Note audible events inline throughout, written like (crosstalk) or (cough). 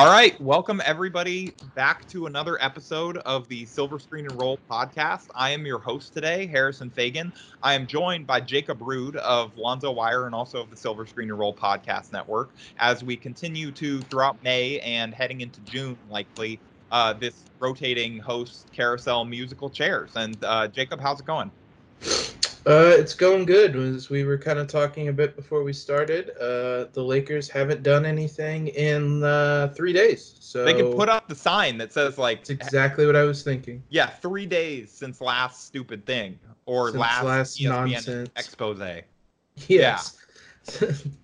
All right, welcome everybody back to another episode of the Silver Screen and Roll podcast. I am your host today, Harrison Faigen. I am joined by Jacob Rude of Lonzo Wire and also of the Silver Screen and Roll podcast network as we continue to throughout May and heading into June, likely uh, this rotating host carousel musical chairs. And uh, Jacob, how's it going? Uh, it's going good. As we were kind of talking a bit before we started, uh, the Lakers haven't done anything in uh, three days. So They can put up the sign that says like, exactly what I was thinking. yeah, three days since last stupid thing or Since last, last ESPN nonsense. expose. Yes. (laughs)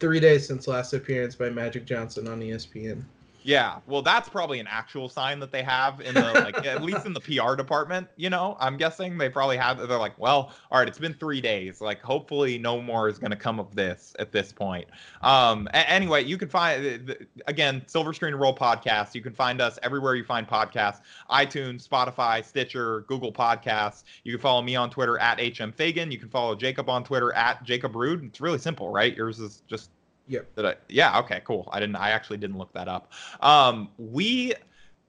three days since last appearance by Magic Johnson on ESPN. Yeah, well, that's probably an actual sign that they have in the like at least in the PR department. You know, I'm guessing they probably have. They're like, well, all right, it's been three days. Like, hopefully, no more is going to come of this at this point. Um, a- anyway, you can find again Silver Screen Roll podcast. You can find us everywhere you find podcasts: iTunes, Spotify, Stitcher, Google Podcasts. You can follow me on Twitter at hm faigen. You can follow Jacob on Twitter at Jacob Rude. It's really simple, right? Yours is just Yep. I? Yeah. Okay. Cool. I didn't. I actually didn't look that up. Um, we.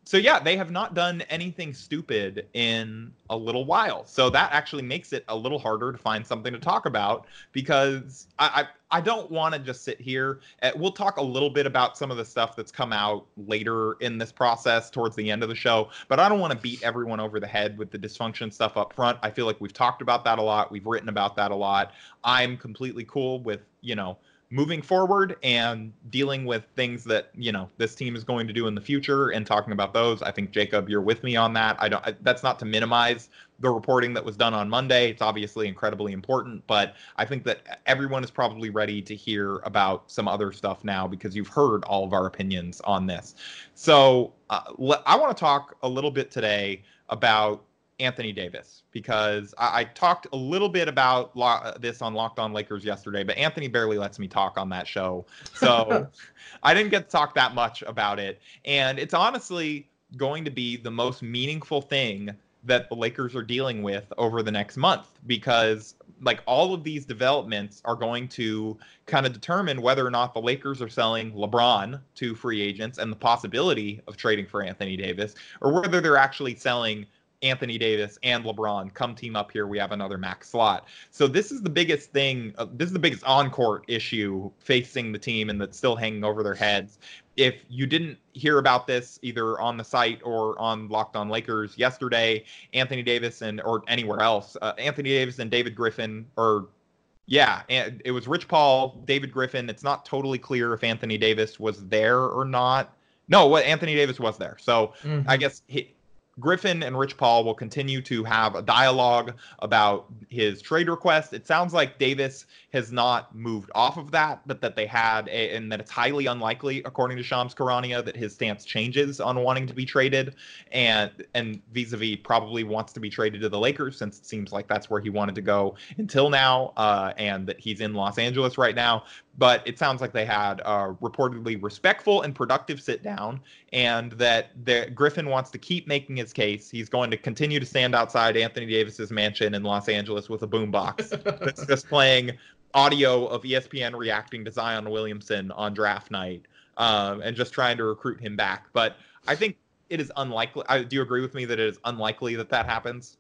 So yeah, they have not done anything stupid in a little while. So that actually makes it a little harder to find something to talk about because I I, I don't want to just sit here. Uh, We'll talk a little bit about some of the stuff that's come out later in this process towards the end of the show, but I don't want to beat everyone over the head with the dysfunction stuff up front. I feel like we've talked about that a lot. We've written about that a lot. I'm completely cool with you know moving forward and dealing with things that you know this team is going to do in the future and talking about those. I think jacob you're with me on that. I don't I, that's not to minimize the reporting that was done on monday. It's obviously incredibly important but i think that everyone is probably ready to hear about some other stuff now because you've heard all of our opinions on this. So uh, i want to talk a little bit today about Anthony Davis because I, I talked a little bit about lo- this on Locked On Lakers yesterday, but Anthony barely lets me talk on that show. So (laughs) I didn't get to talk that much about it. And it's honestly going to be the most meaningful thing that the Lakers are dealing with over the next month because like all of these developments are going to kind of determine whether or not the Lakers are selling LeBron to free agents and the possibility of trading for Anthony Davis or whether they're actually selling Anthony Davis and LeBron come team up here. We have another max slot. So this is the biggest thing. Uh, this is the biggest on court issue facing the team and that's still hanging over their heads. If you didn't hear about this either on the site or on Locked On Lakers yesterday, Anthony Davis and or anywhere else, uh, Anthony Davis and David Griffin or yeah, and it was Rich Paul, David Griffin. It's not totally clear if Anthony Davis was there or not. No, what Anthony Davis was there. So Mhm. I guess he, Griffin and Rich Paul will continue to have a dialogue about his trade request. It sounds like Davis has not moved off of that, but that they had, a, and that it's highly unlikely, according to Shams Charania, that his stance changes on wanting to be traded, and and vis-a-vis probably wants to be traded to the Lakers since it seems like that's where he wanted to go until now, uh, and that he's in Los Angeles right now. But it sounds like they had a reportedly respectful and productive sit down, and that the, Griffin wants to keep making his case. He's going to continue to stand outside Anthony Davis's mansion in Los Angeles with a boombox (laughs) that's just playing audio of ESPN reacting to Zion Williamson on draft night, um, and just trying to recruit him back. But I think it is unlikely. I, do you agree with me that it is unlikely that that happens?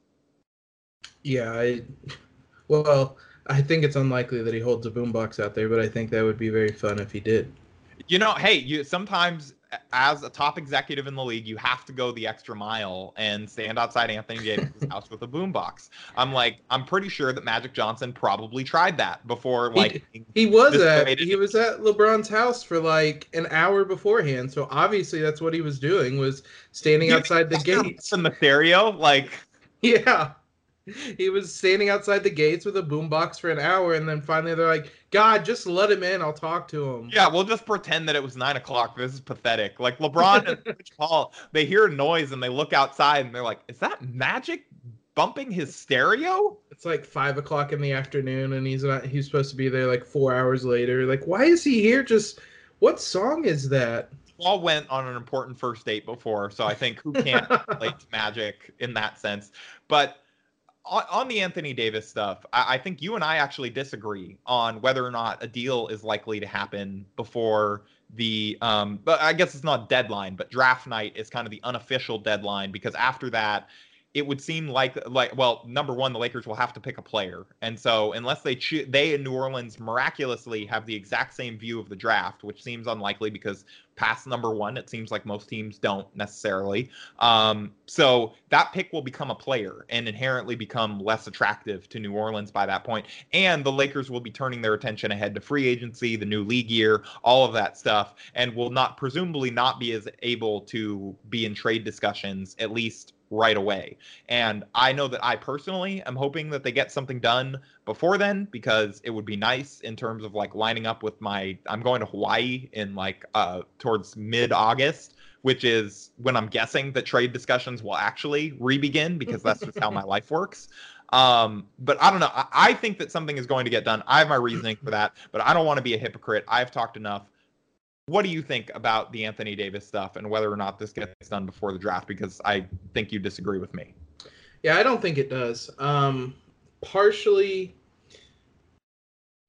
Yeah, I well, I think it's unlikely that he holds a boombox out there, but I think that would be very fun if he did. You know, hey, you sometimes as a top executive in the league, you have to go the extra mile and stand outside Anthony Davis' (laughs) house with a boombox. I'm like, I'm pretty sure that Magic Johnson probably tried that before, like. He was at he was at LeBron's house for like an hour beforehand, so obviously that's what he was doing was standing outside the gates. the stereo, like. (laughs) Yeah. (laughs) He was standing outside the gates with a boombox for an hour, and then finally they're like, God, just let him in. I'll talk to him. Yeah, we'll just pretend that it was nine o'clock. This is pathetic. Like LeBron and (laughs) Rich Paul, they hear a noise and they look outside and they're like, "Is that Magic bumping his stereo?" It's like five o'clock in the afternoon, and he's not. He's supposed to be there like four hours later. Like, why is he here? Just what song is that? Paul went on an important first date before, so I think who can't (laughs) relate to Magic in that sense. But on, the Anthony Davis stuff, I, I think you and I actually disagree on whether or not a deal is likely to happen before the um but I guess it's not deadline, but draft night is kind of the unofficial deadline because after that it would seem like like well number one the lakers will have to pick a player. And so unless they choose they in new orleans miraculously have the exact same view of the draft which seems unlikely because past number one it seems like most teams don't necessarily. Um, so that pick will become a player and inherently become less attractive to new orleans by that point. And the lakers will be turning their attention ahead to free agency the new league year all of that stuff and will not presumably not be as able to be in trade discussions at least right away. And I know that I personally am hoping that they get something done before then because it would be nice in terms of like lining up with my I'm going to Hawaii in like uh towards mid-August which is when I'm guessing that trade discussions will actually re-begin because that's just how my (laughs) life works. Um, but I don't know. I, I think that something is going to get done. I have my reasoning for that, but I don't want to be a hypocrite. I've talked enough what do you think about the Anthony Davis stuff and whether or not this gets done before the draft? Because I think you disagree with me. Yeah, I don't think it does. Um, partially,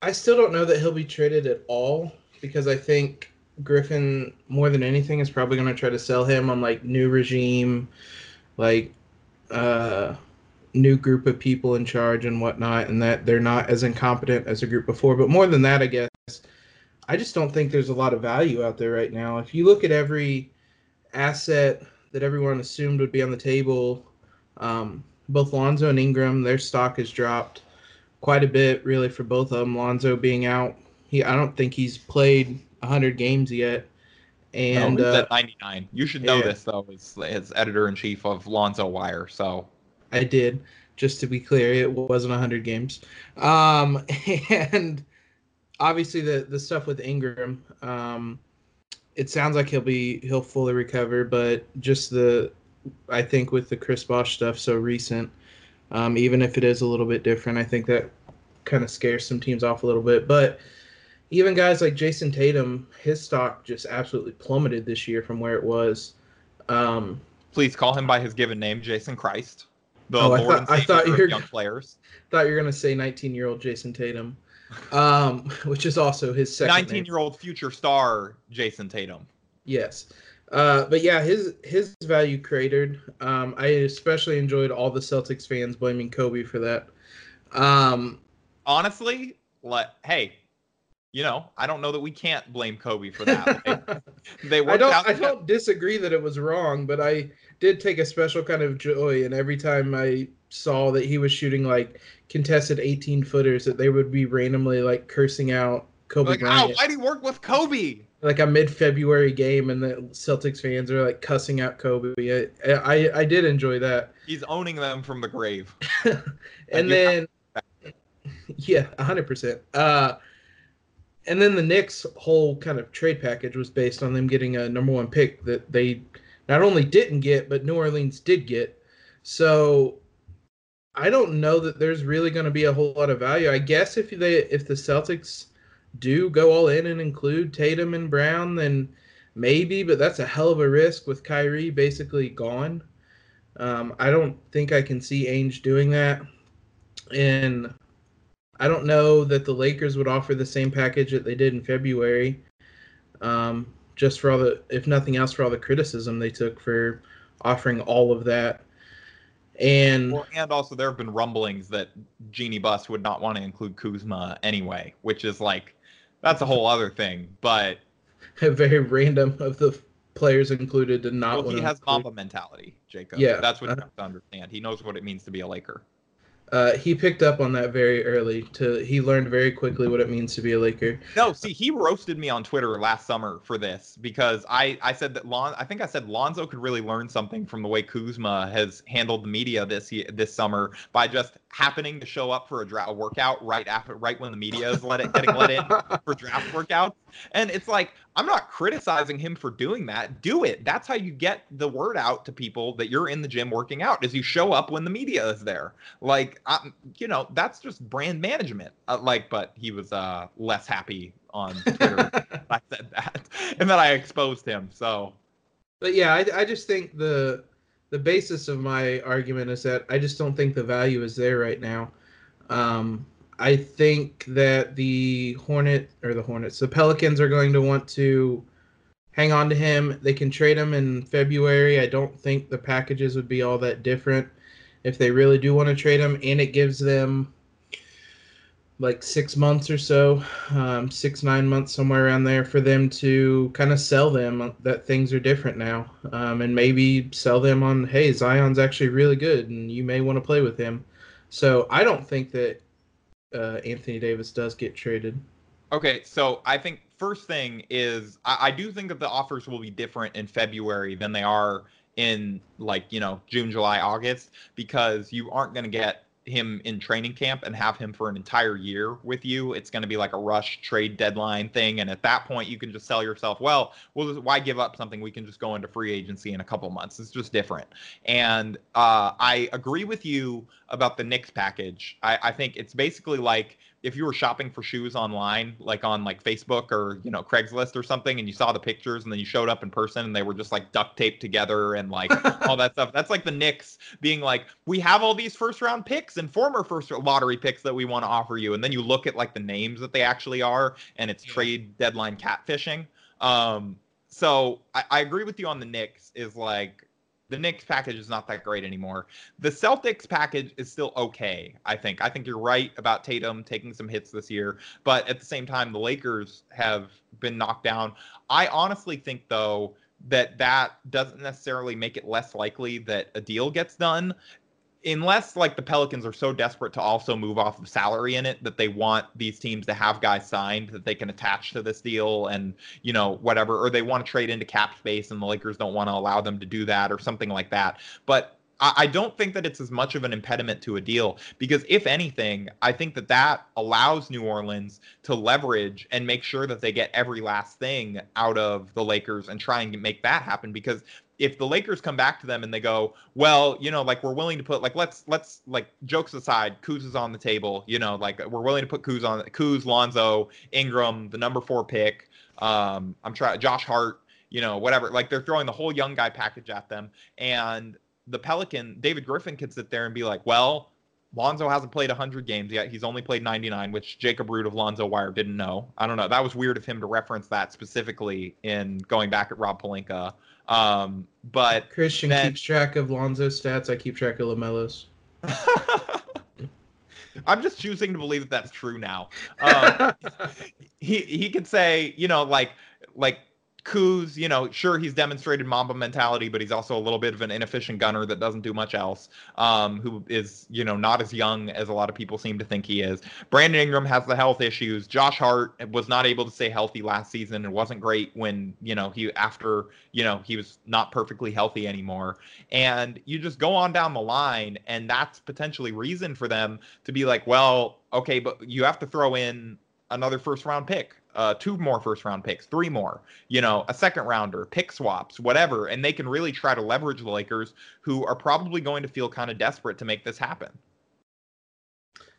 I still don't know that he'll be traded at all because I think Griffin, more than anything, is probably going to try to sell him on like new regime, like uh, new group of people in charge and whatnot, and that they're not as incompetent as a group before. But more than that, I guess I just don't think there's a lot of value out there right now. If you look at every asset that everyone assumed would be on the table, um, both Lonzo and Ingram, their stock has dropped quite a bit, really, for both of them. Lonzo being out, he I don't think he's played 100 games yet. And no, uh, at 99. You should know yeah. this though, as, as editor in chief of Lonzo Wire. So I did, just to be clear, it wasn't 100 games. Um, (laughs) and obviously the the stuff with Ingram, um, it sounds like he'll be he'll fully recover, but just the I think with the Chris Bosh stuff so recent, um, even if it is a little bit different, I think that kind of scares some teams off a little bit. But even guys like Jayson Tatum, his stock just absolutely plummeted this year from where it was. Um, Please call him by his given name, Jason Christ. The oh, I thought, I thought you were young players. Thought you were gonna say 19 year old Jayson Tatum um, (laughs) which is also his second. Nineteen-year-old future star Jayson Tatum. Yes, uh, but yeah, his his value cratered. Um, I especially enjoyed all the Celtics fans blaming Kobe for that. Um, Honestly, let hey, you know, I don't know that we can't blame Kobe for that. they, (laughs) they I don't. I don't disagree that it was wrong, but I did take a special kind of joy, and every time I saw that he was shooting like contested 18 footers that they would be randomly like cursing out Kobe like, Bryant. why'd he work with Kobe? Like a mid-February game, and the Celtics fans are like cussing out Kobe. I I, I did enjoy that. He's owning them from the grave. (laughs) and then, (laughs) yeah, hundred percent. Uh, and then the Knicks' whole kind of trade package was based on them getting a number one pick that they not only didn't get, but New Orleans did get. So I don't know that there's really going to be a whole lot of value. I guess if they if the Celtics do go all in and include Tatum and Brown, then maybe, but that's a hell of a risk with Kyrie basically gone. Um, I don't think I can see Ainge doing that, and I don't know that the Lakers would offer the same package that they did in February. Um, just for all the, if nothing else, for all the criticism they took for offering all of that. And well, and also there have been rumblings that Jeanie Buss would not want to include Kuzma anyway, which is like that's a whole other thing. But a (laughs) very random of the players included to not. Well, he has Mamba mentality, Jacob. Yeah, that's what you uh, have to understand. He knows what it means to be a Laker. Uh, he picked up on that very early. To he learned very quickly what it means to be a Laker. No, see, he roasted me on Twitter last summer for this because I I said that Lon I think I said Lonzo could really learn something from the way Kuzma has handled the media this this summer by just happening to show up for a, draft workout right after right when the media is let it, getting let in (laughs) for draft workouts and it's like i'm not criticizing him for doing that do it that's how you get the word out to people that you're in the gym working out is you show up when the media is there like I'm, you know that's just brand management uh, like but he was uh less happy on (laughs) twitter i said that (laughs) and then i exposed him so but yeah I, I just think the the basis of my argument is that I just don't think the value is there right now. Um, I think that the Hornet or the Hornets, the Pelicans are going to want to hang on to him. They can trade him in February. I don't think the packages would be all that different if they really do want to trade him, and it gives them like six months or so, um, six nine months somewhere around there for them to kind of sell them that things are different now, um, and maybe sell them on hey Zion's actually really good and you may want to play with him. So I don't think that uh, Anthony Davis does get traded. Okay, so I think first thing is I, I do think that the offers will be different in February than they are in like you know June, July, August because you aren't going to get him in training camp and have him for an entire year with you. It's going to be like a rush trade deadline thing, and at that point, you can just sell yourself. Well, well, why give up something? We can just go into free agency in a couple months. It's just different. And uh, I agree with you about the Knicks package. I, I think it's basically like if you were shopping for shoes online, like on like Facebook or you know Craigslist or something, and you saw the pictures, and then you showed up in person, and they were just like duct taped together and like all that stuff. That's like the Knicks being like, we have all these first round picks and former first lottery picks that we want to offer you, and then you look at like the names that they actually are, and it's trade deadline catfishing. Um, so I, I agree with you on the Knicks. Is like the Knicks package is not that great anymore. The Celtics package is still okay, I think. I think you're right about Tatum taking some hits this year, but at the same time, the Lakers have been knocked down. I honestly think, though, that that doesn't necessarily make it less likely that a deal gets done unless like the Pelicans are so desperate to also move off of salary in it that they want these teams to have guys signed that they can attach to this deal and you know whatever or they want to trade into cap space and the Lakers don't want to allow them to do that or something like that. But I don't think that it's as much of an impediment to a deal because, if anything, I think that that allows New Orleans to leverage and make sure that they get every last thing out of the Lakers and try and make that happen. Because if the Lakers come back to them and they go, well, you know, like we're willing to put like let's let's like jokes aside, Kuz is on the table, you know, like we're willing to put Kuz on Kuz, Lonzo, Ingram, the number four pick. Um, I'm trying Josh Hart, you know, whatever. Like they're throwing the whole young guy package at them, and the Pelican, David Griffin could sit there and be like, well, Lonzo hasn't played 100 games yet. He's only played 99, which Jacob Rude of Lonzo Wire didn't know. I don't know. That was weird of him to reference that specifically in going back at Rob Pelinka. Um, but Christian then, keeps track of Lonzo's stats. I keep track of LaMelo's. (laughs) I'm just choosing to believe that that's true now. Um, (laughs) he he could say, you know, like like Kuz, you know, sure he's demonstrated Mamba mentality, but he's also a little bit of an inefficient gunner that doesn't do much else. Um, who is, you know, not as young as a lot of people seem to think he is. Brandon Ingram has the health issues. Josh Hart was not able to stay healthy last season and wasn't great when, you know, he after, you know, he was not perfectly healthy anymore. And you just go on down the line, and that's potentially reason for them to be like, well, okay, but you have to throw in another first round pick uh, two more first round picks, three more, you know, a second rounder, pick swaps, whatever. And they can really try to leverage the Lakers, who are probably going to feel kind of desperate to make this happen.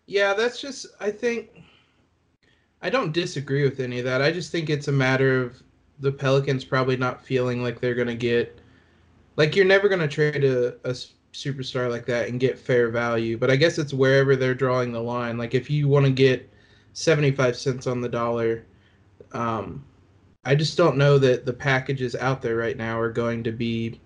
Yeah, that's just, I think, I don't disagree with any of that. I just think it's a matter of the Pelicans probably not feeling like they're going to get, like, you're never going to trade a, a superstar like that and get fair value. But I guess it's wherever they're drawing the line. Like, if you want to get 75 cents on the dollar um, I just don't know that the packages out there right now are going to be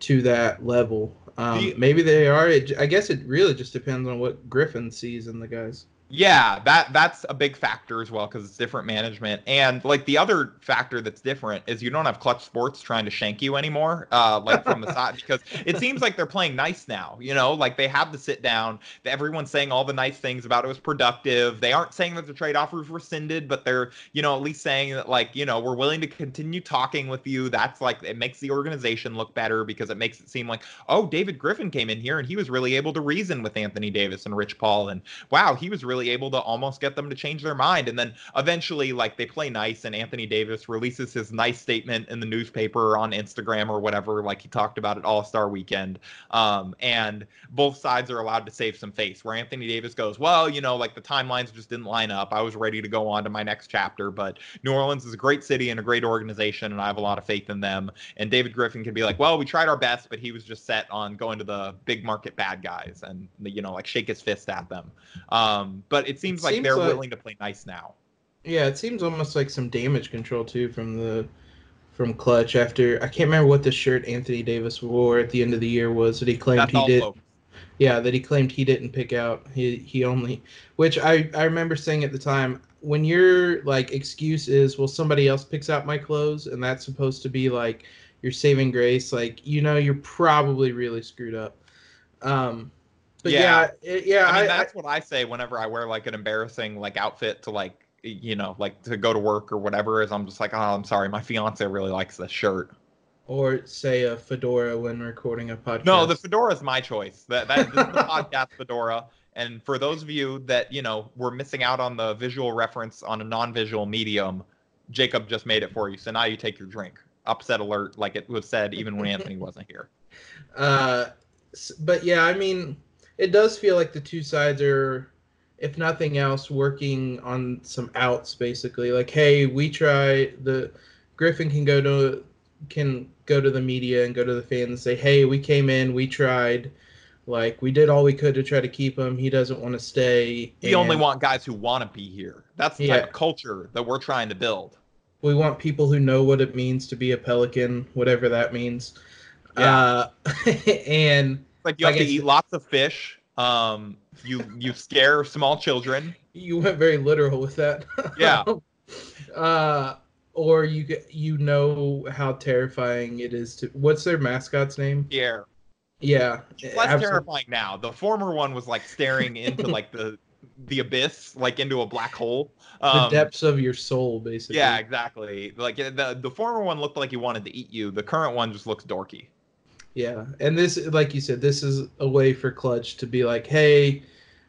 to that level. Um, you, maybe they are. It, I guess it really just depends on what Griffin sees in the guys. Yeah, that that's a big factor as well because it's different management. And like the other factor that's different is you don't have Clutch Sports trying to shank you anymore, uh, like from the (laughs) side because it seems like they're playing nice now. You know, like they have the sit down. Everyone's saying all the nice things about it was productive. They aren't saying that the trade offer was rescinded, but they're you know at least saying that like you know we're willing to continue talking with you. That's like it makes the organization look better because it makes it seem like oh David Griffin came in here and he was really able to reason with Anthony Davis and Rich Paul and wow he was really really able to almost get them to change their mind. And then eventually, like they play nice, and Anthony Davis releases his nice statement in the newspaper or on Instagram or whatever, like he talked about at All Star Weekend. Um, and both sides are allowed to save some face. Where Anthony Davis goes, well, you know, like the timelines just didn't line up. I was ready to go on to my next chapter, but New Orleans is a great city and a great organization, and I have a lot of faith in them. And David Griffin can be like, well, we tried our best, but he was just set on going to the big market bad guys and you know like shake his fist at them. Um, but it seems it like seems they're like, willing to play nice now. Yeah, it seems almost like some damage control too from the from Clutch after I can't remember what the shirt Anthony Davis wore at the end of the year was that he claimed That's he did. folks. Yeah, that he claimed he didn't pick out. He he only, which I I remember saying at the time when your like excuse is well somebody else picks out my clothes and that's supposed to be like your saving grace like you know you're probably really screwed up. Um, but Yeah. yeah, it- yeah, I mean, I, that's what I say whenever I wear like an embarrassing like outfit to like you know like to go to work or whatever. Is I'm just like, oh, I'm sorry, my fiance really likes this shirt. or say a fedora when recording a podcast. No, the fedora is my choice. That that is the podcast fedora. And for those of you that you know were missing out on the visual reference on a non-visual medium, Jacob just made it for you. So now you take your drink. Upset alert, like it was said even when Anthony (laughs) wasn't here. Uh, but yeah, I mean, it does feel like the two sides are, if nothing else, working on some outs. Basically, like, hey, we try the Griffin can go to can go to the media and go to the fans and say, hey, we came in, we tried, like we did all we could to try to keep him. He doesn't want to stay. We only want guys who want to be here. That's the Yeah. type of culture that we're trying to build. We want people who know what it means to be a pelican, whatever that means. Yeah. Uh, (laughs) and Like you Like have to eat lots of fish. Um, you you scare small children. you went very literal with that. Yeah. (laughs) uh, or you you know how terrifying it is to. What's their mascot's name? Pierre. Yeah, It's less absolute- terrifying now. The former one was like staring into like the the abyss, like into a black hole. The Um, depths of your soul, basically. Yeah, exactly. Like the the former one looked like he wanted to eat you. The current one just looks dorky. Yeah, and this, like you said, this is a way for Clutch to be like, hey,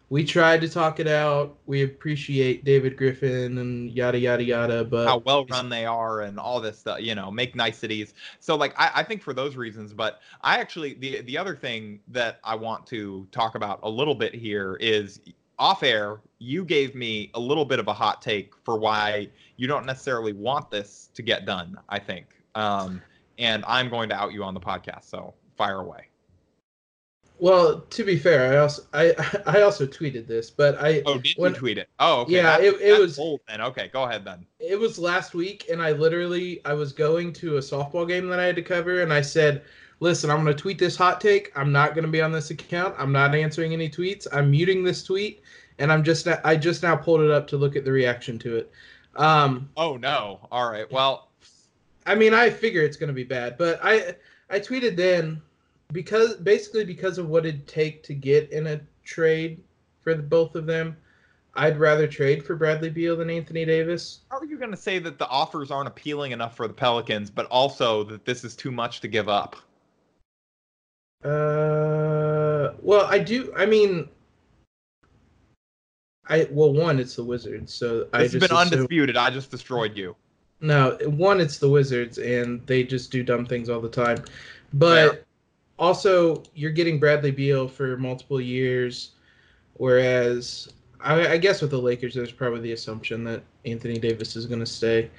we tried to talk it out. We appreciate David Griffin and yada yada yada, but How well run they are and all this stuff. You know, make niceties. So like I, I think for those reasons, but I actually the the other thing that I want to talk about a little bit here is off air. You gave me a little bit of a hot take for why you don't necessarily want this to get done. I think. Um, and I'm going to out you on the podcast. So fire away. well, to be fair, I also I (laughs) I also tweeted this, but I Oh, did When- you tweet it? Oh, okay. Yeah, that's- it- it was- bold then. Okay, go ahead then. it was last week and i literally i was going to a softball game that i had to cover and i said listen i'm going to tweet this hot take i'm not going to be on this account i'm not answering any tweets i'm muting this tweet and i'm just i just now pulled it up to look at the reaction to it um Oh no. All right. Well, i mean i figure it's going to be bad but i i tweeted then because basically because of what it'd take to get in a trade for the, both of them i'd rather trade for bradley beal than anthony davis how are you going to say that the offers aren't appealing enough for the Pelicans, but also that this is too much to give up? Uh, well, I do. I mean, I well, one, it's the Wizards, so I This has been assume- undisputed. I just destroyed you. No, one, it's the Wizards, and they just do dumb things all the time. But Fair. also, you're getting Bradley Beal for multiple years, whereas I, I guess with the Lakers, there's probably the assumption that Anthony Davis is going to stay.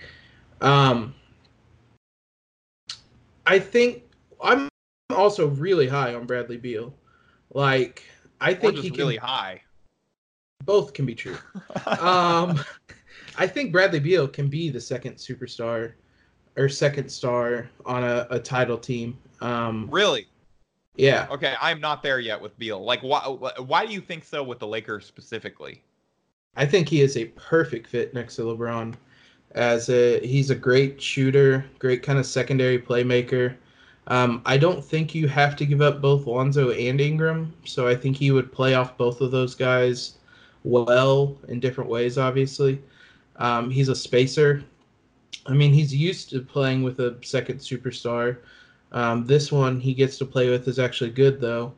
Um, I think I'm also really high on Bradley Beal. Like, I think just he can. really high. Both can be true. (laughs) Um, I think Bradley Beal can be the second superstar or second star on a, a title team. Um, really? yeah, Okay, I'm not there yet with Beal. Like, why? Why do you think so with the Lakers specifically? I think he is a perfect fit next to LeBron. As a he's a great shooter, great kind of secondary playmaker. Um, I don't think you have to give up both Lonzo and Ingram, so I think he would play off both of those guys well in different ways. Obviously, um, he's a spacer. I mean, he's used to playing with a second superstar. Um, this one he gets to play with is actually good though.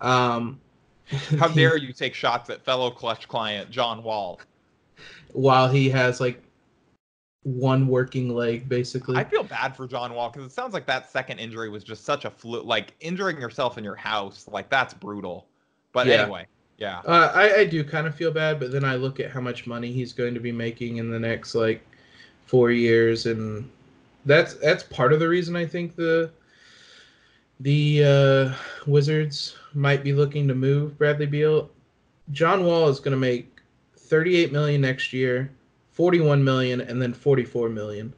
Um, (laughs) How dare you take shots at fellow clutch client John Wall? while he has like one working leg basically. I feel bad for John Wall because it sounds like that second injury was just such a flu. Like injuring yourself in your house, like that's brutal. But Yeah. anyway, yeah. Uh, I, I do kind of feel bad, but then I look at how much money he's going to be making in the next like four years, and that's that's part of the reason I think the the uh, Wizards might be looking to move Bradley Beal. John Wall is going to make 38 million next year, 41 million, and then 44 million.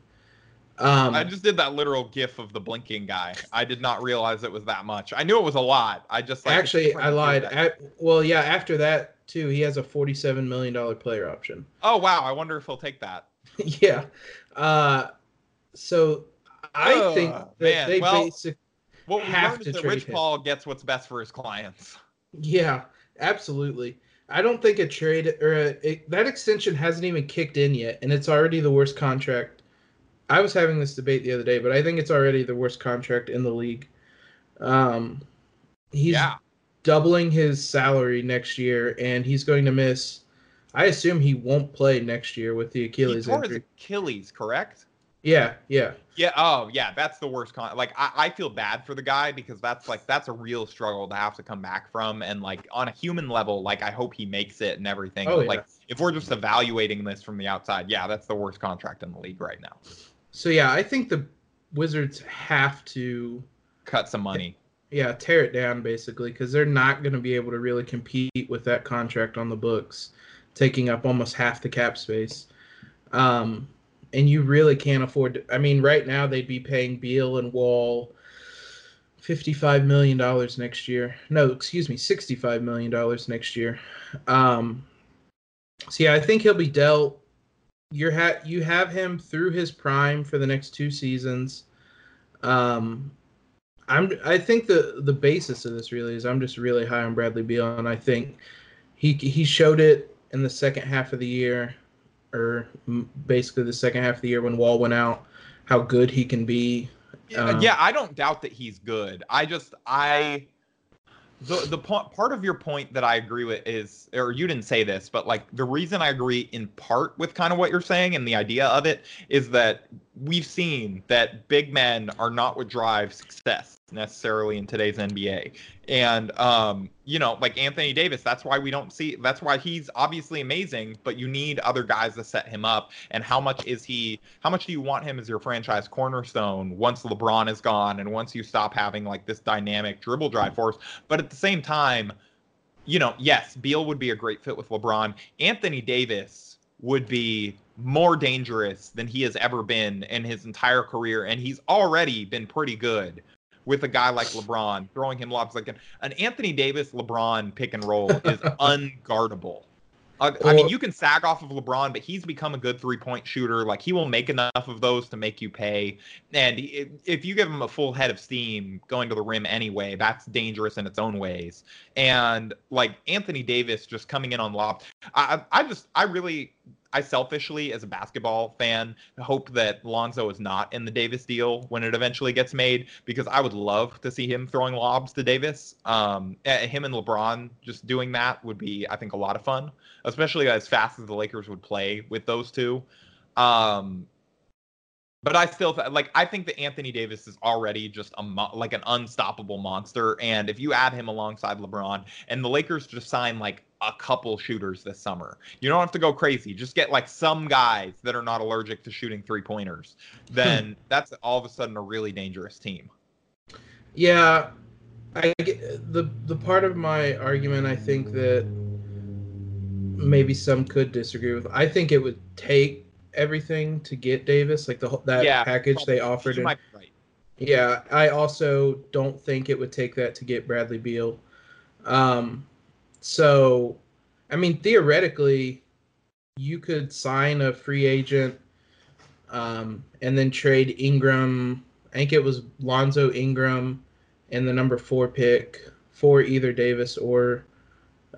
Um, I just did that literal gif of the blinking guy. I did not realize it was that much. I knew it was a lot. I just like, actually I lied. At, well, yeah, after that too, he has a forty-seven million dollar player option. Oh wow! I wonder if he'll take that. (laughs) yeah. Uh, so I uh, think that man. they well, basically what have is that Rich him. Paul gets what's best for his clients. Yeah, absolutely. I don't think a trade or a, it, that extension hasn't even kicked in yet, and it's already the worst contract. I was having this debate the other day, but I think it's already the worst contract in the league. Um, he's yeah. doubling his salary next year, and he's going to miss. I assume he won't play next year with the Achilles he tore injury. His Achilles, correct? Yeah, yeah. Yeah. Oh, yeah. That's the worst. Con- like, I, I feel bad for the guy because that's like that's a real struggle to have to come back from. And like on a human level, like I hope he makes it and everything. Oh, but, yeah. Like if we're just evaluating this from the outside, yeah, that's the worst contract in the league right now. So yeah, I think the Wizards have to cut some money. Yeah, tear it down basically because they're not going to be able to really compete with that contract on the books, taking up almost half the cap space. Um, and you really can't afford. To, I mean, right now they'd be paying Beal and Wall fifty-five million dollars next year. No, excuse me, sixty-five million dollars next year. Um, so yeah, I think he'll be dealt. You're ha- you have him through his prime for the next two seasons. Um, I'm I think the the basis of this really is I'm just really high on Bradley Beal, and I think he he showed it in the second half of the year or basically the second half of the year when Wall went out, how good he can be. Um, yeah, I don't doubt that he's good. I just I the the part of your point that I agree with is, or you didn't say this, but like the reason I agree in part with kind of what you're saying and the idea of it is that we've seen that big men are not what drive success necessarily in today's NBA. And um, you know, like Anthony Davis, that's why we don't see that's why he's obviously amazing, but you need other guys to set him up. And how much is he how much do you want him as your franchise cornerstone once LeBron is gone and once you stop having like this dynamic dribble drive force? But at the same time, you know, yes, Beal would be a great fit with LeBron. Anthony Davis would be more dangerous than he has ever been in his entire career and he's already been pretty good with a guy like LeBron, throwing him lobs like an, an Anthony Davis LeBron pick and roll is (laughs) unguardable. Uh, I mean, you can sag off of LeBron, but he's become a good three point shooter. Like, he will make enough of those to make you pay. And if you give him a full head of steam going to the rim anyway, that's dangerous in its own ways. And like Anthony Davis just coming in on lob, I, I just, I really, I selfishly, as a basketball fan, hope that Lonzo is not in the Davis deal when it eventually gets made because I would love to see him throwing lobs to Davis. Um, him and LeBron just doing that would be, I think, a lot of fun, especially as fast as the Lakers would play with those two. Um, but I still like I think that Anthony Davis is already just a like an unstoppable monster, and if you add him alongside LeBron, and the Lakers just sign like a couple shooters this summer, you don't have to go crazy. Just get like some guys that are not allergic to shooting three pointers. (laughs) Then that's all of a sudden a really dangerous team. Yeah, I get, the the part of my argument I think that maybe some could disagree with. I think it would take everything to get Davis, like the whole that yeah, package probably. they offered. right. Yeah, I also don't think it would take that to get Bradley Beal. Um, so, I mean, theoretically, you could sign a free agent um, and then trade Ingram. I think it was Lonzo Ingram and the number four pick for either Davis or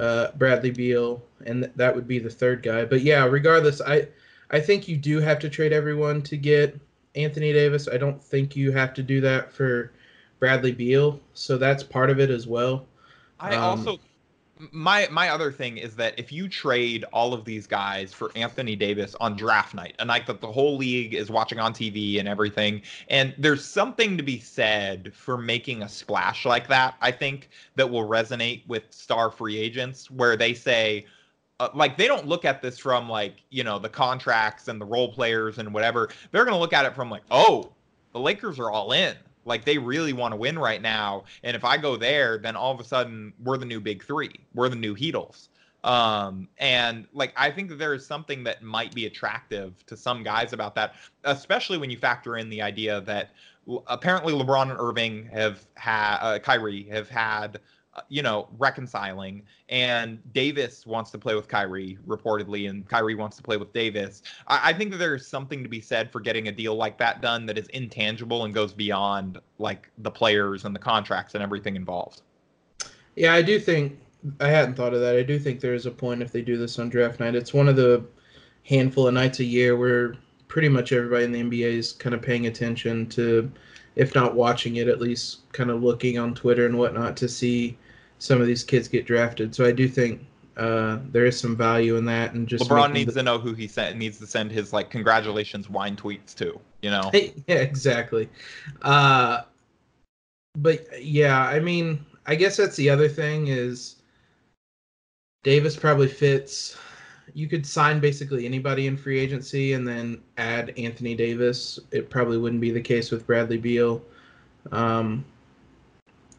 uh, Bradley Beal, and th- that would be the third guy. But yeah, regardless, I I think you do have to trade everyone to get Anthony Davis. I don't think you have to do that for Bradley Beal, so that's part of it as well. I um, also my my other thing is that if you trade all of these guys for Anthony Davis on draft night, a night that the whole league is watching on TV and everything, and there's something to be said for making a splash like that, I think that will resonate with star free agents where they say, uh, like they don't look at this from like you know the contracts and the role players and whatever. They're going to look at it from like oh the lakers are all in. Like they really want to win right now. And if i go there then all of a sudden we're the new big three. We're the new heatles. Um, and like I think that there is something that might be attractive to some guys about that, especially when you factor in the idea that apparently LeBron and Irving have had uh, Kyrie have had you know, reconciling. And Davis wants to play with Kyrie, reportedly, and Kyrie wants to play with Davis. I, I, think that there's something to be said for getting a deal like that done that is intangible and goes beyond like the players and the contracts and everything involved. Yeah, I do think I hadn't thought of that. I do think there is a point if they do this on draft night. It's one of the handful of nights a year where pretty much everybody in the NBA is kind of paying attention to, if not watching it, at least kind of looking on Twitter and whatnot to see some of these kids get drafted. So I do think uh, there is some value in that, and just LeBron needs the... to know who he sent. Needs to send his like congratulations wine tweets to. You know. (laughs) yeah, exactly. Uh, but yeah, I mean, I guess that's the other thing is Davis probably fits. You could sign basically anybody in free agency and then add Anthony Davis. It probably wouldn't be the case with Bradley Beal. Um,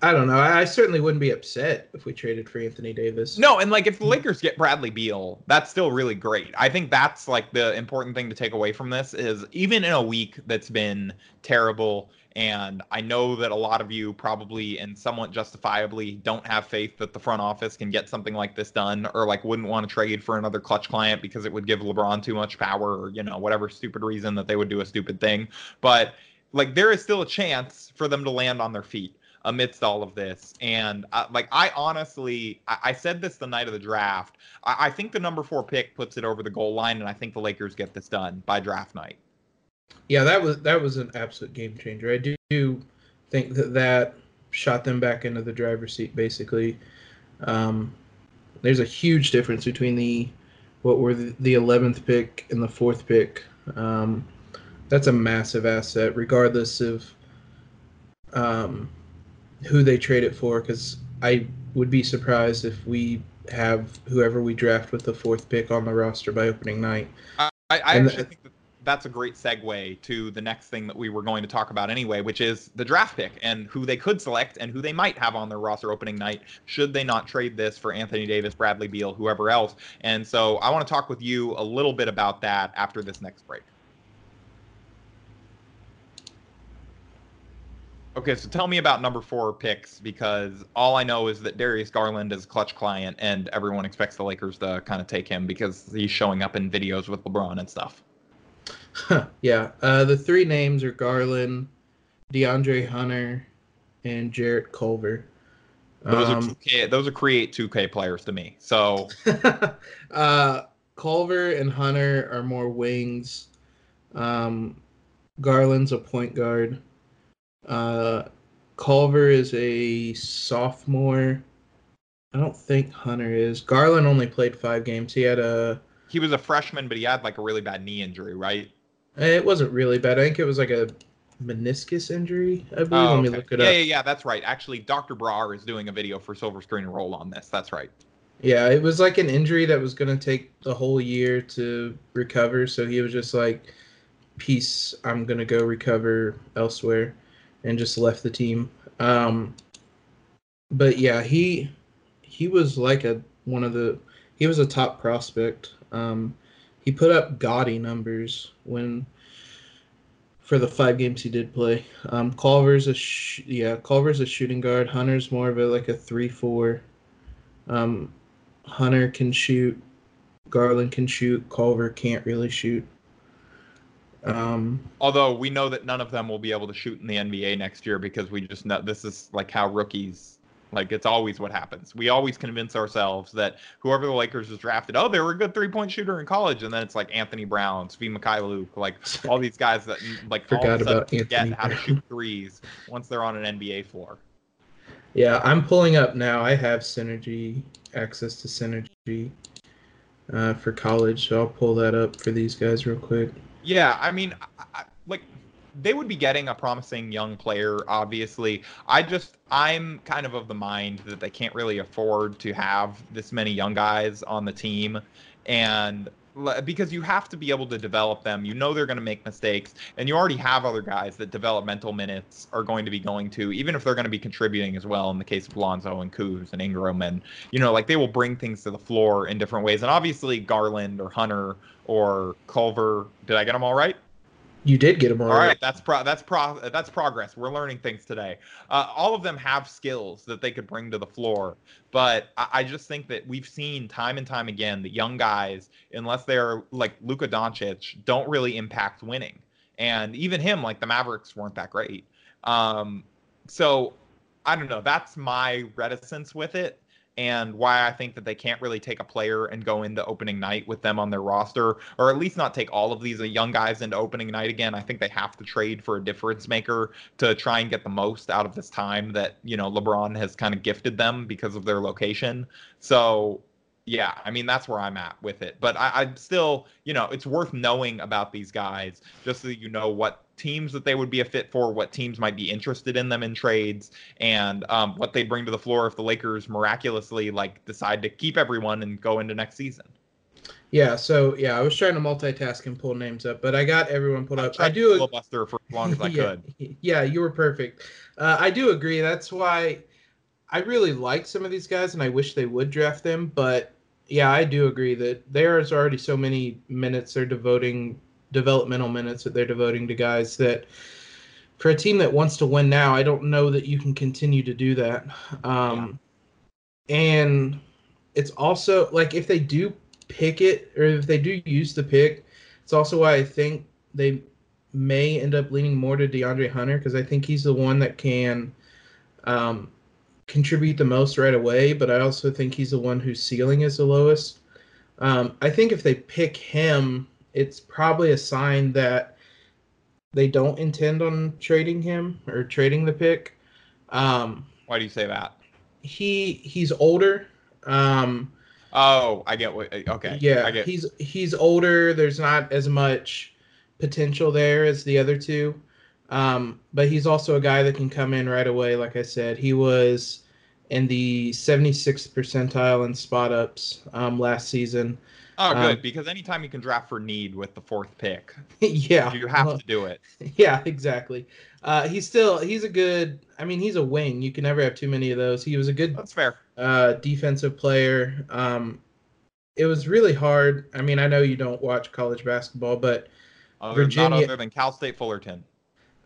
I don't know. I, certainly wouldn't be upset if we traded for Anthony Davis. No, and like if the Lakers get Bradley Beal, that's still really great. I think that's like the important thing to take away from this is even in a week that's been terrible, and I know that a lot of you probably and somewhat justifiably don't have faith that the front office can get something like this done, or like wouldn't want to trade for another clutch client because it would give LeBron too much power, or you know whatever stupid reason that they would do a stupid thing. But like there is still a chance for them to land on their feet amidst all of this. And uh, like, I honestly, I, I, said this the night of the draft. I, I, think the number four pick puts it over the goal line, and I think the Lakers get this done by draft night. Yeah, that was that was an absolute game changer. I do, do think that that shot them back into the driver's seat. Basically, um, there's a huge difference between the what were the eleventh pick and the fourth pick. Um, that's a massive asset, regardless of um, who they trade it for because I would be surprised if we have whoever we draft with the fourth pick on the roster by opening night. I, I actually th- think that that's a great segue to the next thing that we were going to talk about anyway, which is the draft pick and who they could select and who they might have on their roster opening night should they not trade this for Anthony Davis, Bradley Beal, whoever else. And so I want to talk with you a little bit about that after this next break. Okay, so tell me about number four picks because all I know is that Darius Garland is a clutch client, and everyone expects the Lakers to kind of take him because he's showing up in videos with LeBron and stuff. yeah, uh, the three names are Garland, DeAndre Hunter, and Jarrett Culver. Those um, are 2K, those are create 2K players to me. So, (laughs) uh, Culver and Hunter are more wings. Um, Garland's a point guard. Uh, Culver is a sophomore. I don't think Hunter is. Garland only played five games. He had a. He was a freshman, but he had like a really bad knee injury, right? It wasn't really bad. I think it was like a meniscus injury. I believe. Oh, okay. Let me look it yeah, up. Yeah, yeah, that's right. Actually, Dr. Brar is doing a video for Silver Screen and Roll on this. That's right. Yeah, it was like an injury that was going to take the whole year to recover. So he was just like, "Peace, I'm going to go recover elsewhere." And just left the team. Um, but yeah, he he was like a one of the he was a top prospect. Um, he put up gaudy numbers when for the five games he did play. Um, Culver's a sh- yeah, Culver's a shooting guard. Hunter's more of a like a three four. Um, Hunter can shoot. Garland can shoot. Culver can't really shoot. Um, Although we know that none of them will be able to shoot in the NBA next year because we just know this is like how rookies like it's always what happens. We always convince ourselves that whoever the Lakers is drafted, oh, they were a good three point shooter in college, and then it's like Anthony Brown, Svi Mykhailiuk, like all these guys that like Forgot all of a sudden forget how to shoot threes once they're on an NBA floor. Yeah, I'm pulling up now. I have Synergy access to Synergy uh, for college, so I'll pull that up for these guys real quick. Yeah, I mean, I, like they would be getting a promising young player. Obviously, I just I'm kind of of the mind that they can't really afford to have this many young guys on the team, and because you have to be able to develop them. You know they're going to make mistakes, and you already have other guys that developmental minutes are going to be going to, even if they're going to be contributing as well. In the case of Lonzo and Kuz and Ingram, and you know, like they will bring things to the floor in different ways. And obviously Garland or Hunter or Culver. Did I get them all right? You did get them all, all right. right. That's pro. That's pro. That's progress. We're learning things today. Uh, all of them have skills that they could bring to the floor, but I, I, just think that we've seen time and time again that young guys, unless they're like Luka Doncic, don't really impact winning. And even him, like the Mavericks, weren't that great. Um, so I don't know. That's my reticence with it and why I think that they can't really take a player and go into opening night with them on their roster, or at least not take all of these young guys into opening night again. I think they have to trade for a difference maker to try and get the most out of this time that you know LeBron has kind of gifted them because of their location. So yeah, I mean that's where I'm at with it. But I, am still, you know, it's worth knowing about these guys just so you know what teams that they would be a fit for, what teams might be interested in them in trades, and um, what they bring to the floor if the Lakers miraculously like decide to keep everyone and go into next season. Yeah, so yeah, I was trying to multitask and pull names up, but I got everyone pulled up. I do filibuster for as long as I (laughs) yeah, could. (laughs) Yeah, you were perfect. Uh, I do agree. That's why I really like some of these guys, and I wish they would draft them. But yeah, I do agree that there's already so many minutes they're devoting, developmental minutes that they're devoting to guys that for a team that wants to win now, I don't know that you can continue to do that. Um, yeah. And it's also like if they do pick it or if they do use the pick, it's also why I think they may end up leaning more to DeAndre Hunter because I think he's the one that can um, contribute the most right away, but I also think he's the one whose ceiling is the lowest. Um, I think if they pick him, it's probably a sign that they don't intend on trading him or trading the pick. Um, Why do you say that? He he's older. Um, oh, I get what. Okay. Yeah, I get. he's he's older. There's not as much potential there as the other two. Um, but he's also a guy that can come in right away. Like I said, he was in the 76th percentile in spot ups um, last season. Oh, good. Um, because anytime you can draft for need with the fourth pick, (laughs) yeah, you have well, to do it. (laughs) Yeah, exactly. Uh, he's still he's a good. I mean, he's a wing. You can never have too many of those. He was a good. That's fair. Uh, defensive player. Um, it was really hard. I mean, I know you don't watch college basketball, but other, Virginia, not other than Cal State Fullerton.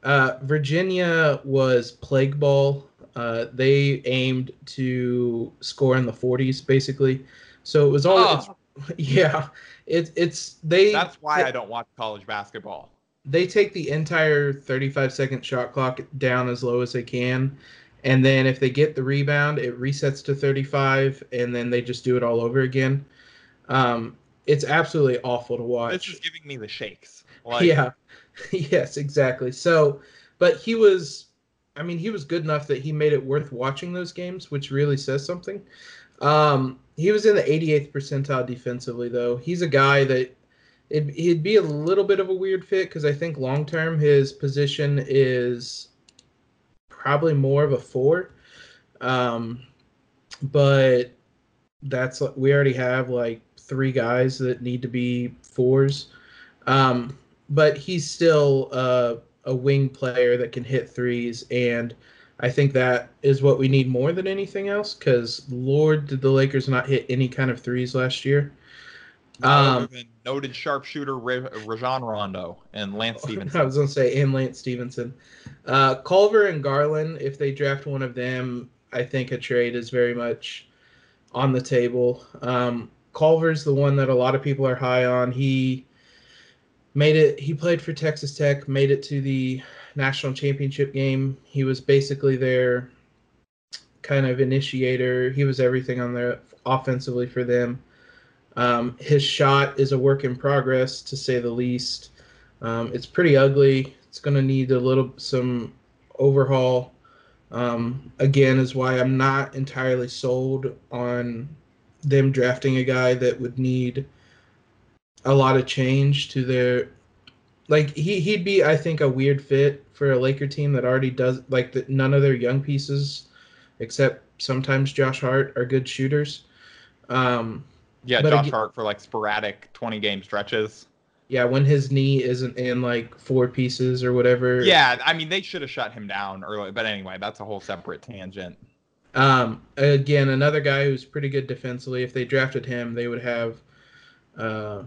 Uh, Virginia was plague ball. Uh, they aimed to score in the 40s, basically. So it was all. Oh. (laughs) yeah, it's it's they. That's why they, I don't watch college basketball. They take the entire 35 second shot clock down as low as they can, and then if they get the rebound, it resets to 35, and then they just do it all over again. Um, it's absolutely awful to watch. This is giving me the shakes. Like, yeah, (laughs) yes, exactly. So, but he was, I mean, he was good enough that he made it worth watching those games, which really says something. Um, he was in the 88th percentile defensively, though. He's a guy that it, he'd be a little bit of a weird fit because I think long term his position is probably more of a four. Um, but that's we already have like three guys that need to be fours. Um, but he's still uh, a wing player that can hit threes, and I think that is what we need more than anything else. Because Lord, did the Lakers not hit any kind of threes last year? Um, noted sharpshooter Rajon Rondo and Lance (laughs) Stephenson. I was gonna say and Lance Stephenson. uh, Culver and Garland. If they draft one of them, I think a trade is very much on the table. Um, Culver's the one that a lot of people are high on. He made it he played for Texas Tech, made it to the national championship game. He was basically their kind of initiator. He was everything on there offensively for them. Um, his shot is a work in progress to say the least. Um, it's pretty ugly. It's going to need a little some overhaul. Um, again, is why I'm not entirely sold on them drafting a guy that would need a lot of change to their like he he'd be I think a weird fit for a Laker team that already does like that none of their young pieces except sometimes Josh Hart are good shooters. Um, Yeah, Josh again, Hart for like sporadic 20 game stretches. Yeah, when his knee isn't in like four pieces or whatever. Yeah, I mean they should have shut him down early, but anyway, that's a whole separate tangent. Um, again, another guy who's pretty good defensively. If they drafted him, they would have uh,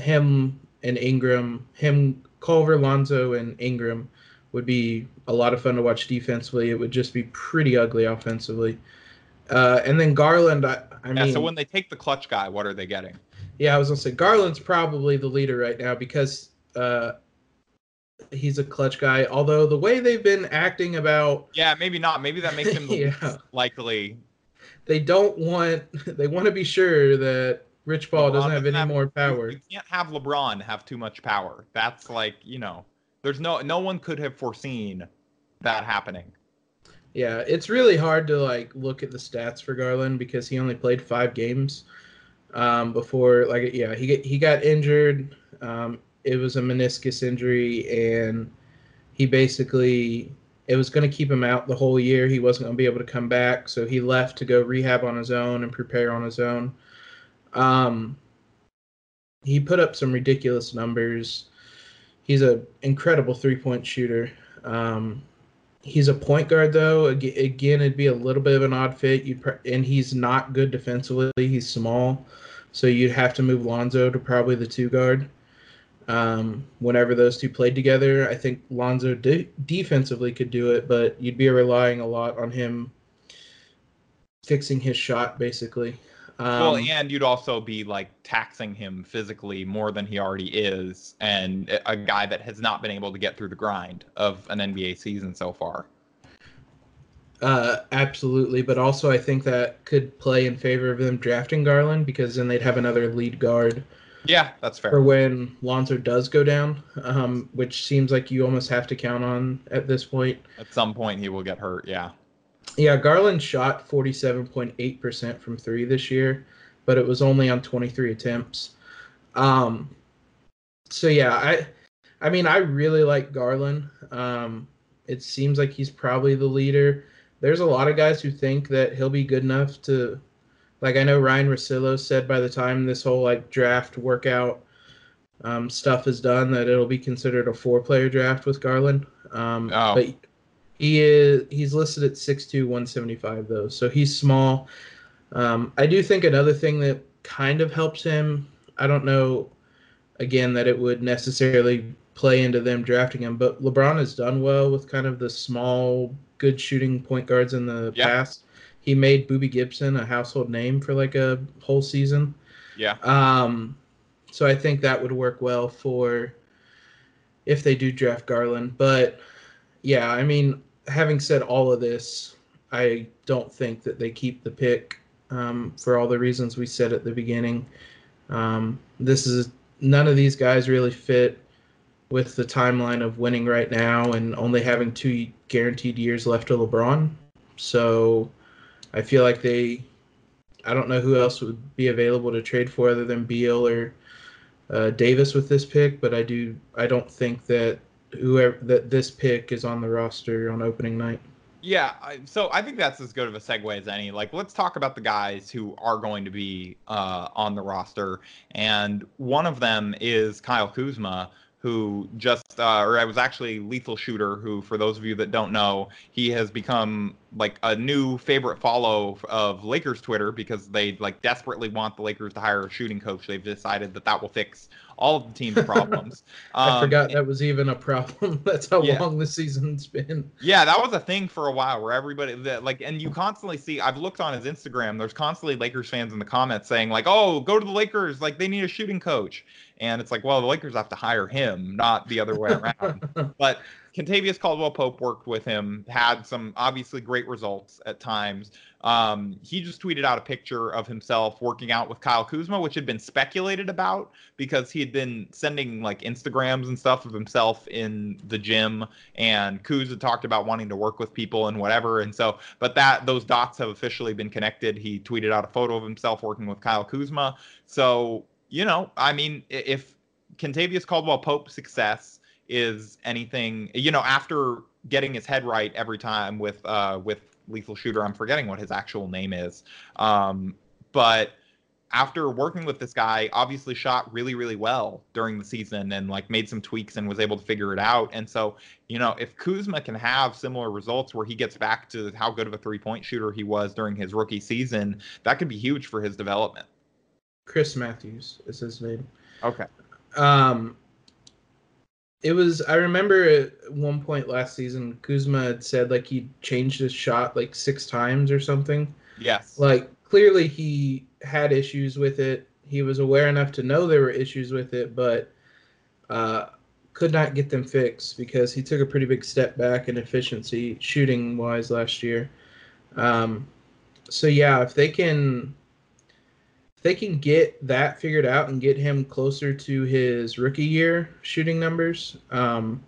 him and Ingram, him, Culver, Lonzo, and Ingram would be a lot of fun to watch defensively. It would just be pretty ugly offensively. Uh, and then Garland, I, I yeah, mean, so when they take the clutch guy, what are they getting? Yeah, I was gonna say Garland's probably the leader right now because uh, he's a clutch guy. Although the way they've been acting about, (laughs) yeah, maybe not. Maybe that makes him (laughs) yeah. likely. They don't want. (laughs) They want to be sure that Rich Paul LeBron doesn't have any have, more power. You can't have LeBron have too much power. That's like you know, there's no no one could have foreseen that happening. Yeah, it's really hard to like look at the stats for Garland because he only played five games um, before. Like, yeah, he he got injured. Um, it was a meniscus injury, and he basically it was going to keep him out the whole year. He wasn't going to be able to come back, so he left to go rehab on his own and prepare on his own. Um, he put up some ridiculous numbers. He's an incredible three point shooter. Um, He's a point guard though. Again, it'd be a little bit of an odd fit. You and he's not good defensively. He's small, so you'd have to move Lonzo to probably the two guard. Um, whenever those two played together, I think Lonzo de- defensively could do it, but you'd be relying a lot on him fixing his shot basically. Um, well, and you'd also be like taxing him physically more than he already is, and a guy that has not been able to get through the grind of an NBA season so far. Uh, absolutely, but also I think that could play in favor of them drafting Garland because then they'd have another lead guard. Yeah, that's fair. For when Lonzo does go down, um, which seems like you almost have to count on at this point. At some point, he will get hurt. Yeah. Yeah, Garland shot 47.8% from three this year, but it was only on 23 attempts. Um, so yeah, I, I mean, I really like Garland. Um, it seems like he's probably the leader. There's a lot of guys who think that he'll be good enough to, like I know Ryan Russillo said by the time this whole like draft workout um, stuff is done that it'll be considered a four-player draft with Garland. Um, oh. But he is he's listed at 6'2", 175 though, so he's small. Um, I do think another thing that kind of helps him. I don't know, again, that it would necessarily play into them drafting him, but LeBron has done well with kind of the small, good shooting point guards in the yeah. past. He made Boobie Gibson a household name for like a whole season. Yeah. Um, so I think that would work well for if they do draft Garland. But yeah, I mean, having said all of this, I don't think that they keep the pick um, for all the reasons we said at the beginning. Um, this is none of these guys really fit with the timeline of winning right now and only having two guaranteed years left of LeBron. So I feel like they, I don't know who else would be available to trade for other than Beal or uh, Davis with this pick, but I do, I don't think that whoever that this pick is on the roster on opening night. Yeah, so I think that's as good of a segue as any. Like, let's talk about the guys who are going to be uh, on the roster, and one of them is Kyle Kuzma, who just, uh, or I was actually Lethal Shooter, who, for those of you that don't know, he has become like a new favorite follow of Lakers Twitter because they like desperately want the Lakers to hire a shooting coach. They've decided that that will fix all of the team's (laughs) problems. Um, I forgot that was even a problem. (laughs) That's how yeah. long the season's been. Yeah, that was a thing for a while where everybody that like, and you constantly see. I've looked on his Instagram. There's constantly Lakers fans in the comments saying like, "Oh, go to the Lakers. Like they need a shooting coach." And it's like, well, the Lakers have to hire him, not the other way around. (laughs) but Kentavious Caldwell Pope worked with him, had some obviously great results at times. Um, he just tweeted out a picture of himself working out with Kyle Kuzma, which had been speculated about because he had been sending like Instagrams and stuff of himself in the gym, and Kuz had talked about wanting to work with people and whatever. And so, but that those dots have officially been connected. He tweeted out a photo of himself working with Kyle Kuzma. So, you know, I mean, if Kentavious Caldwell Pope's success is anything, you know, after getting his head right every time with uh with lethal shooter. I'm forgetting what his actual name is. Um, but after working with this guy, obviously shot really, really well during the season and like made some tweaks and was able to figure it out. And so, you know, if Kuzma can have similar results where he gets back to how good of a three point shooter he was during his rookie season, that could be huge for his development. Chris Matthews is his name. Okay. Um, it was. I remember at one point last season, Kuzma had said like he changed his shot like six times or something. Yes. Like clearly he had issues with it. He was aware enough to know there were issues with it, but uh, could not get them fixed because he took a pretty big step back in efficiency shooting wise last year. Um, so yeah, if they can if they can get that figured out and get him closer to his rookie year shooting numbers, um,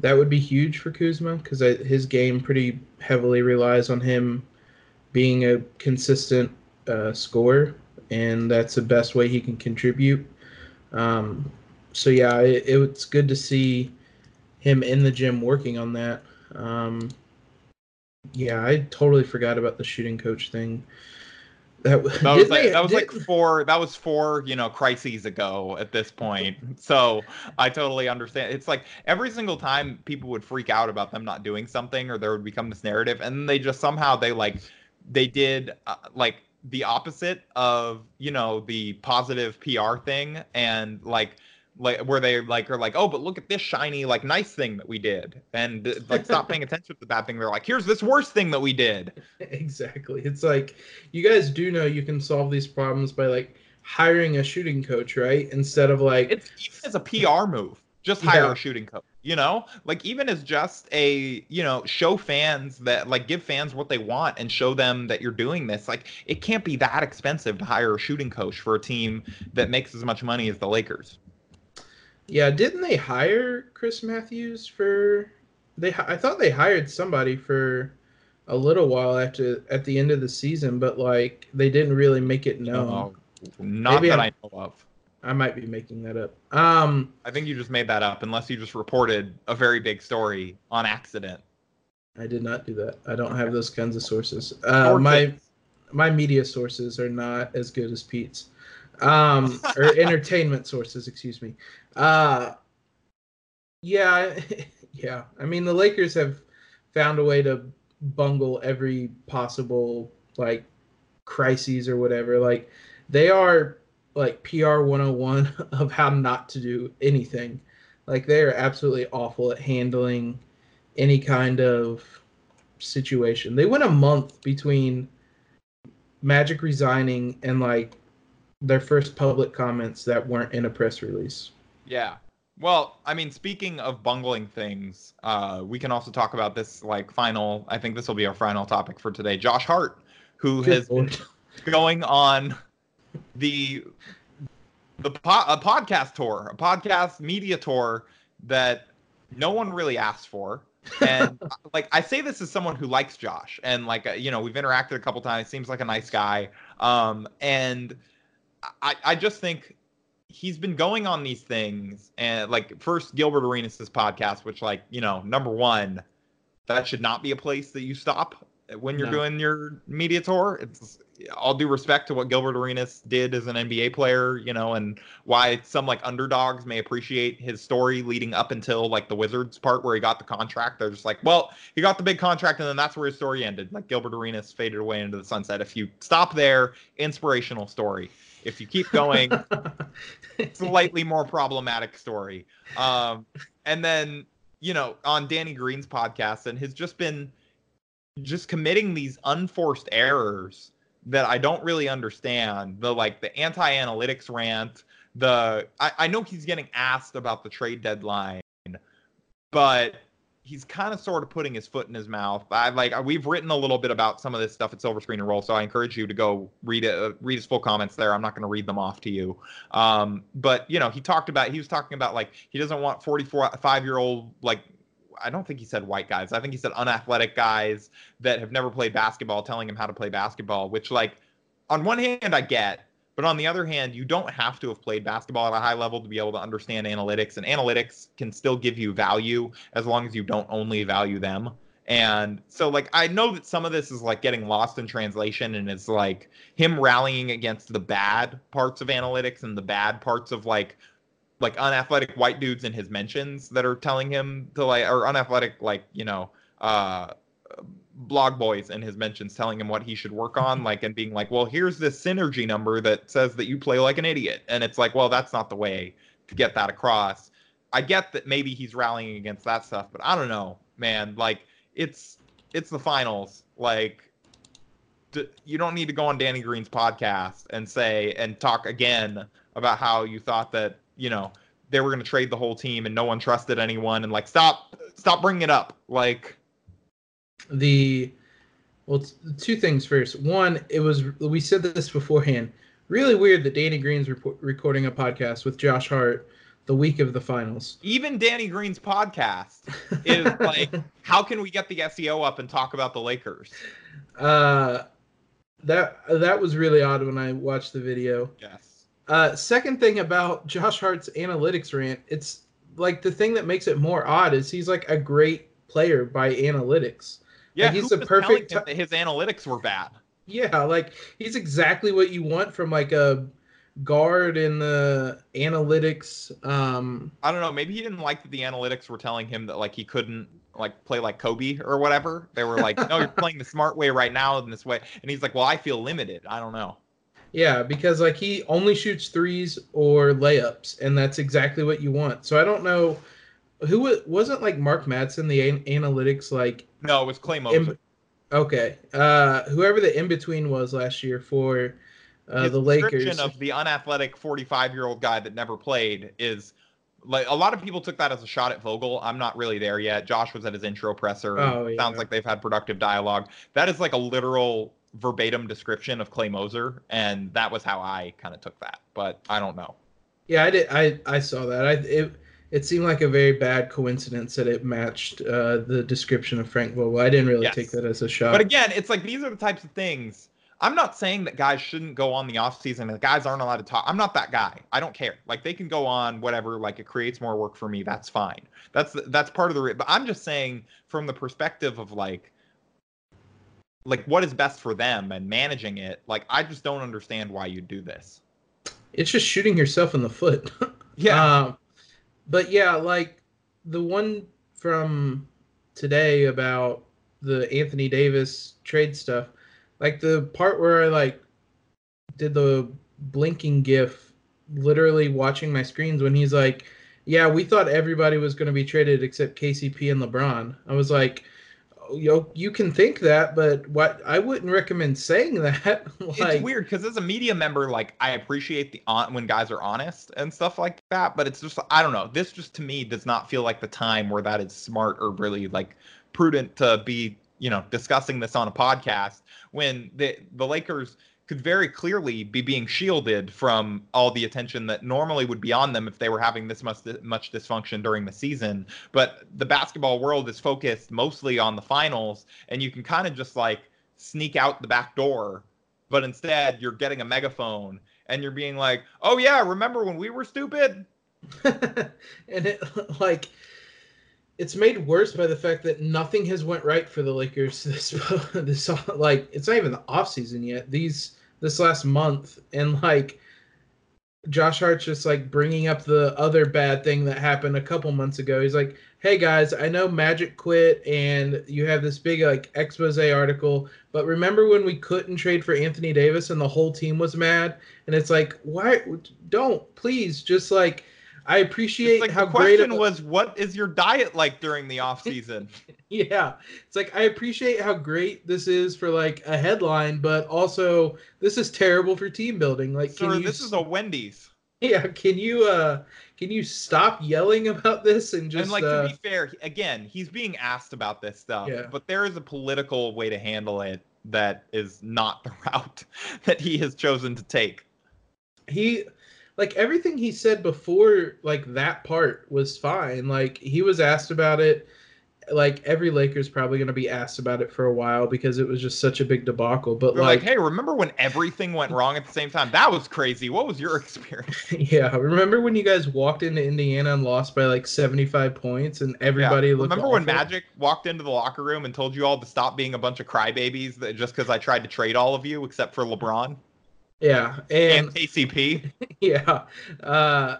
that would be huge for Kuzma because his game pretty heavily relies on him being a consistent uh, scorer, and that's the best way he can contribute. Um, so yeah, it, it's good to see him in the gym working on that. Um, yeah, I totally forgot about the shooting coach thing. That, that (laughs) was, like, they, that was did, like four that was four you know crises ago at this point. So i totally understand. It's like every single time people would freak out about them not doing something or there would become this narrative and they just somehow they like they did uh, like the opposite of you know the positive PR thing and like like where they like are like oh but look at this shiny like nice thing that we did. And like stop paying (laughs) attention to the bad thing. They're like here's this worst thing that we did. (laughs) Exactly. It's like you guys do know you can solve these problems by like hiring a shooting coach right? Instead of like it's even as a pr move just hire yeah. a shooting coach you know? Like even as just a you know show fans that like give fans what they want and show them that you're doing this like it can't be that expensive to hire a shooting coach for a team that makes as much money as the lakers yeah didn't they hire chris matthews for they i thought they hired somebody for a little while after at the end of the season but like they didn't really make it known oh, not Maybe that I'm, i know of I might be making that up. Um, I think you just made that up, unless you just reported a very big story on accident. I did not do that. I don't have those kinds of sources. Uh, my my media sources are not as good as Pete's, um, (laughs) or entertainment sources. Excuse me. Uh, yeah, (laughs) yeah. I mean, the Lakers have found a way to bungle every possible like crises or whatever. Like they are like PR 101 (laughs) of how not to do anything. Like they are absolutely awful at handling any kind of situation. They went a month between Magic resigning and like their first public comments that weren't in a press release. Yeah. Well, I mean, speaking of bungling things, uh, we can also talk about this like final. I think this will be our final topic for today. Josh Hart, who Good has Lord. been (laughs) going on the the po- a podcast tour, a podcast media tour that no one really asked for. and (laughs) like I say this as someone who likes Josh and like uh, you know we've interacted a couple times seems like a nice guy um and I I just think he's been going on these things and like first Gilbert Arenas' podcast which like you know number 1 that should not be a place that you stop when you're no. doing your media tour. It's all due respect to what Gilbert Arenas did as an NBA player, you know, and why some like underdogs may appreciate his story leading up until like the Wizards part where he got the contract. They're just like, well, he got the big contract and then that's where his story ended. Like Gilbert Arenas faded away into the sunset. If you stop there, inspirational story. If you keep going, (laughs) slightly more problematic story. Um, and then, you know, on Danny Green's podcast, and has just been just committing these unforced errors that I don't really understand. The like the anti-analytics rant. The I, I know he's getting asked about the trade deadline, but he's kind of sort of putting his foot in his mouth. I like we've written a little bit about some of this stuff at Silver Screen and Roll, so I encourage you to go read it, uh, read his full comments there. I'm not going to read them off to you. Um, but you know, he talked about he was talking about like he doesn't want 44 five year old like I don't think he said white guys. I think he said unathletic guys that have never played basketball telling him how to play basketball, which like on one hand I get, but on the other hand, you don't have to have played basketball at a high level to be able to understand analytics and analytics can still give you value as long as you don't only value them. And so like I know that some of this is like getting lost in translation and it's like him rallying against the bad parts of analytics and the bad parts of like like unathletic white dudes in his mentions that are telling him to like or unathletic like, you know, uh blog boys in his mentions telling him what he should work on like and being like, "Well, here's this synergy number that says that you play like an idiot." And it's like, "Well, that's not the way to get that across." I get that maybe he's rallying against that stuff, but I don't know, man. Like it's it's the finals. Like you don't need to go on Danny Green's podcast and say and talk again about how you thought that you know they were going to trade the whole team and no one trusted anyone and like stop stop bringing it up like the well two things first one it was we said this beforehand really weird that danny green's report, recording a podcast with josh hart the week of the finals. Even Danny Green's podcast is (laughs) like, how can we get the SEO up and talk about the Lakers? Uh, that that was really odd when I watched the video. Yes. Uh, second thing about Josh Hart's analytics rant, it's like the thing that makes it more odd is he's like a great player by analytics. Yeah, like he's the perfect. T- his analytics were bad. Yeah, like he's exactly what you want from like a guard in the analytics. Um, I don't know. Maybe he didn't like that the analytics were telling him that like he couldn't like play like Kobe or whatever. They were like, "No, you're (laughs) playing the smart way right now in this way," and he's like, "Well, I feel limited. I don't know." Yeah, because like he only shoots threes or layups, and that's exactly what you want. So I don't know who wasn't like Mark Madsen the an- analytics like. No, it was Clay Moser. In, okay, uh, whoever the in between was last year for uh, the Lakers. of the unathletic 45 year old guy that never played is like a lot of people took that as a shot at Vogel. I'm not really there yet. Josh was at his intro presser. Oh, yeah. Sounds like they've had productive dialogue. That is like a literal verbatim description of Clay Moser, and that was how I kind of took that. But I don't know. Yeah, I did. I I saw that. I it it seemed like a very bad coincidence that it matched uh, the description of Frank Vogel. I didn't really yes. take that as a shot. But again, it's like these are the types of things I'm not saying that guys shouldn't go on the off season and guys aren't allowed to talk. I'm not that guy. I don't care. Like they can go on whatever. Like it creates more work for me. That's fine. That's that's part of the. But I'm just saying from the perspective of like like what is best for them and managing it. Like I just don't understand why you do this. It's just shooting yourself in the foot. (laughs) yeah. Um, but yeah, like the one from today about the Anthony Davis trade stuff like the part where I like did the blinking gif literally watching my screens when he's like, "Yeah, we thought everybody was going to be traded except KCP and LeBron." I was like, oh, "Yo, you can think that, but what I wouldn't recommend saying (laughs) that." like, it's weird because as a media member, like I appreciate the on when guys are honest and stuff like that, but it's just I don't know. This just to me does not feel like the time where that is smart or really like prudent to be you know discussing this on a podcast when the the Lakers could very clearly be being shielded from all the attention that normally would be on them if they were having this much much dysfunction during the season. But the basketball world is focused mostly on the finals, and you can kind of just like sneak out the back door. But instead, you're getting a megaphone and you're being like, "Oh yeah, remember when we were stupid?" (laughs) and it (laughs) like it's made worse by the fact that nothing has went right for the Lakers (laughs) this this like it's not even the off season yet. These this last month and like Josh Hart's just like bringing up the other bad thing that happened a couple months ago. He's like, "Hey guys, I know Magic quit and you have this big like expose article, but remember when we couldn't trade for Anthony Davis and the whole team was mad?" And it's like, "Why don't please just like I appreciate like how the question great was what is your diet like during the off season? (laughs) yeah. It's like I appreciate how great this is for like a headline, but also this is terrible for team building. Like Sir, you, this is a Wendy's. Yeah, can you uh can you stop yelling about this and just And like uh, to be fair, again, he's being asked about this stuff, yeah. but there is a political way to handle it that is not the (laughs) route that he has chosen to take. He like everything he said before like that part was fine like he was asked about it like every Laker's probably going to be asked about it for a while because it was just such a big debacle. But like, like, hey, remember when everything went wrong at the same time? That was crazy. What was your (laughs) experience? (laughs) yeah, remember when you guys walked into Indiana and lost by like 75 points and everybody Yeah. Remember when? Magic walked into the locker room and told you all to stop being a bunch of crybabies that just because I tried to trade all of you except for LeBron Yeah, and and KCP? (laughs) yeah, uh,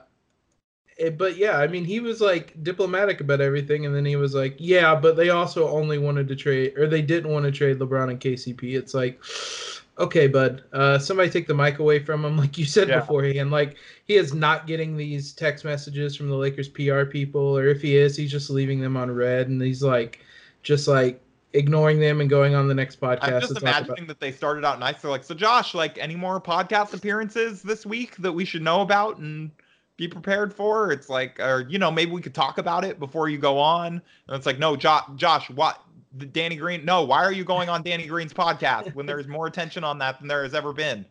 it- but yeah, I mean, he was like diplomatic about everything, and then he was like, "Yeah, but they also only wanted to trade, or they didn't want to trade LeBron and KCP." It's like, (sighs) okay, bud, uh, somebody take the mic away from him, (laughs) like you said Yeah. beforehand. Like he is not getting these text messages from the Lakers PR people, or if he is, he's just leaving them on red, and he's like, just like ignoring them and going on the next podcast. I'm just imagining about- that they started out nice. They're like, so Josh, like any more podcast appearances this week that we should know about and be prepared for? It's like, or you know, maybe we could talk about it before you go on. And it's like, no, Josh, Josh, what? The Danny Green? No, why are you going on Danny Green's podcast when there's more attention on that than there has ever been?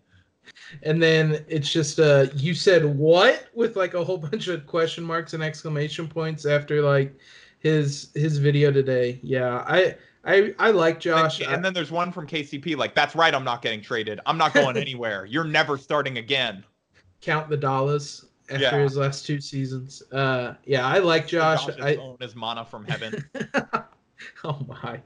and then it's just uh you said what with like a whole (laughs) bunch of question marks and exclamation points after like his his video today yeah i i i like josh and, and then there's one from KCP, like, that's right, I'm not getting traded. I'm not going (laughs) anywhere. You're never starting again. Count the dollars after Yeah. his last two seasons uh yeah i like josh i own is mana from heaven. (laughs) oh my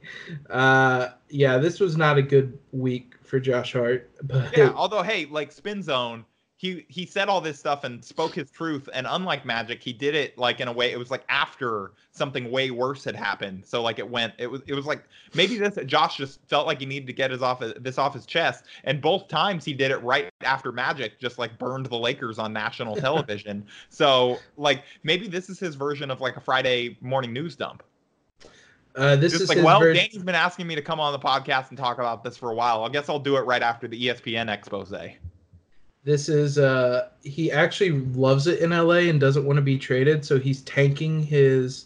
uh yeah this was not a good week for josh hart (laughs) but Yeah, although hey, like Spin Zone, he he said all this stuff and spoke his truth, and unlike Magic, he did it like in a way. It was like after something way worse had happened, so like it went. It was it was like maybe this Josh just felt like he needed to get his off this off his chest, and both times he did it right after Magic just like burned the Lakers on national (laughs) television. so like maybe this is his version of like a Friday morning news dump. uh this Just is like, well, ver- Danny's been asking me to come on the podcast and talk about this for a while. I guess I'll do it right after the ESPN expose. This is uh he actually loves it in LA and doesn't want to be traded, so he's tanking his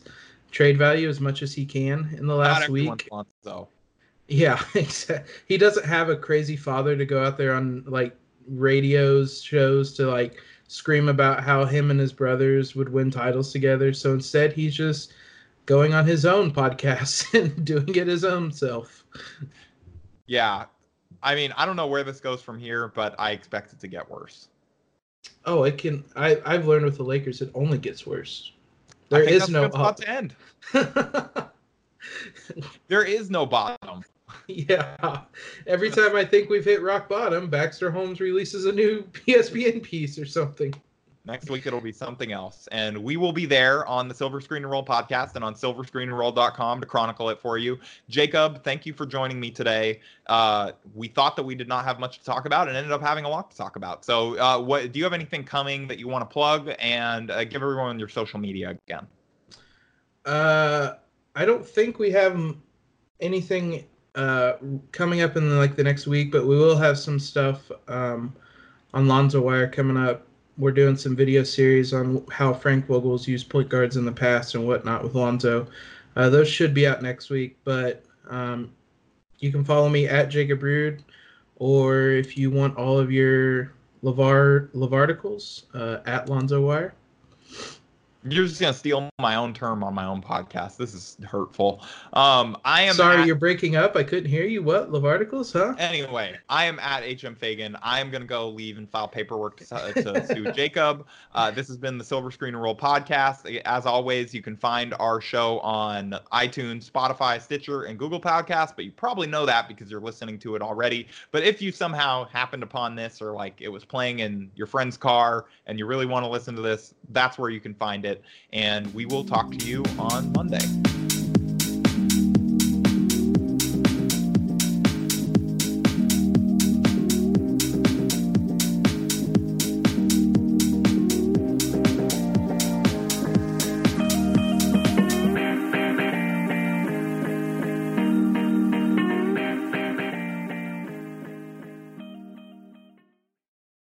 trade value as much as he can in the last week. wants so. Yeah, (laughs) he doesn't have a crazy father to go out there on like radios shows to like scream about how him and his brothers would win titles together. So instead, he's just going on his own (laughs) podcast and doing it his own self. Yeah. I mean, I don't know where this goes from here, but I expect it to get worse. Oh, it can. I I've learned with the Lakers, it only gets worse. There is no up. to end. (laughs) There is no bottom. Yeah. Every (laughs) time I think we've hit rock bottom, Baxter Holmes releases a new (laughs) PSPN piece or something. Next week it'll be something else. And we will be there on the Silver Screen and Roll podcast and on silverscreenandroll.com to chronicle it for you. Jacob, thank you for joining me today. Uh, we thought that we did not have much to talk about and ended up having a lot to talk about. So, uh, what do you have anything coming that you want to plug and uh, give everyone your social media again? Uh, I don't think we have anything uh, coming up in like the next week, but we will have some stuff um, on Lonzo Wire coming up. We're doing some video series on how Frank Vogel's used point guards in the past and whatnot with Lonzo. Uh, those should be out next week, but um, you can follow me at Jacob Rude, or if you want all of your Lavar Lavarticles, uh, at Lonzo Wire. You're just gonna steal my own term on my own podcast. This is hurtful. Um, I am Sorry, at- you're breaking up. I couldn't hear you. What Lavarticles, huh? Anyway, I am at HM Faigen. I am going to go leave and file paperwork to, to sue (laughs) Jacob. Uh, this has been the Silver Screen and Roll podcast. As always, you can find our show on iTunes, Spotify, Stitcher, and Google Podcasts, but you probably know that because you're listening to it already. But if you somehow happened upon this or like it was playing in your friend's car and you really want to listen to this, that's where you can find it. And we will talk to you on Monday.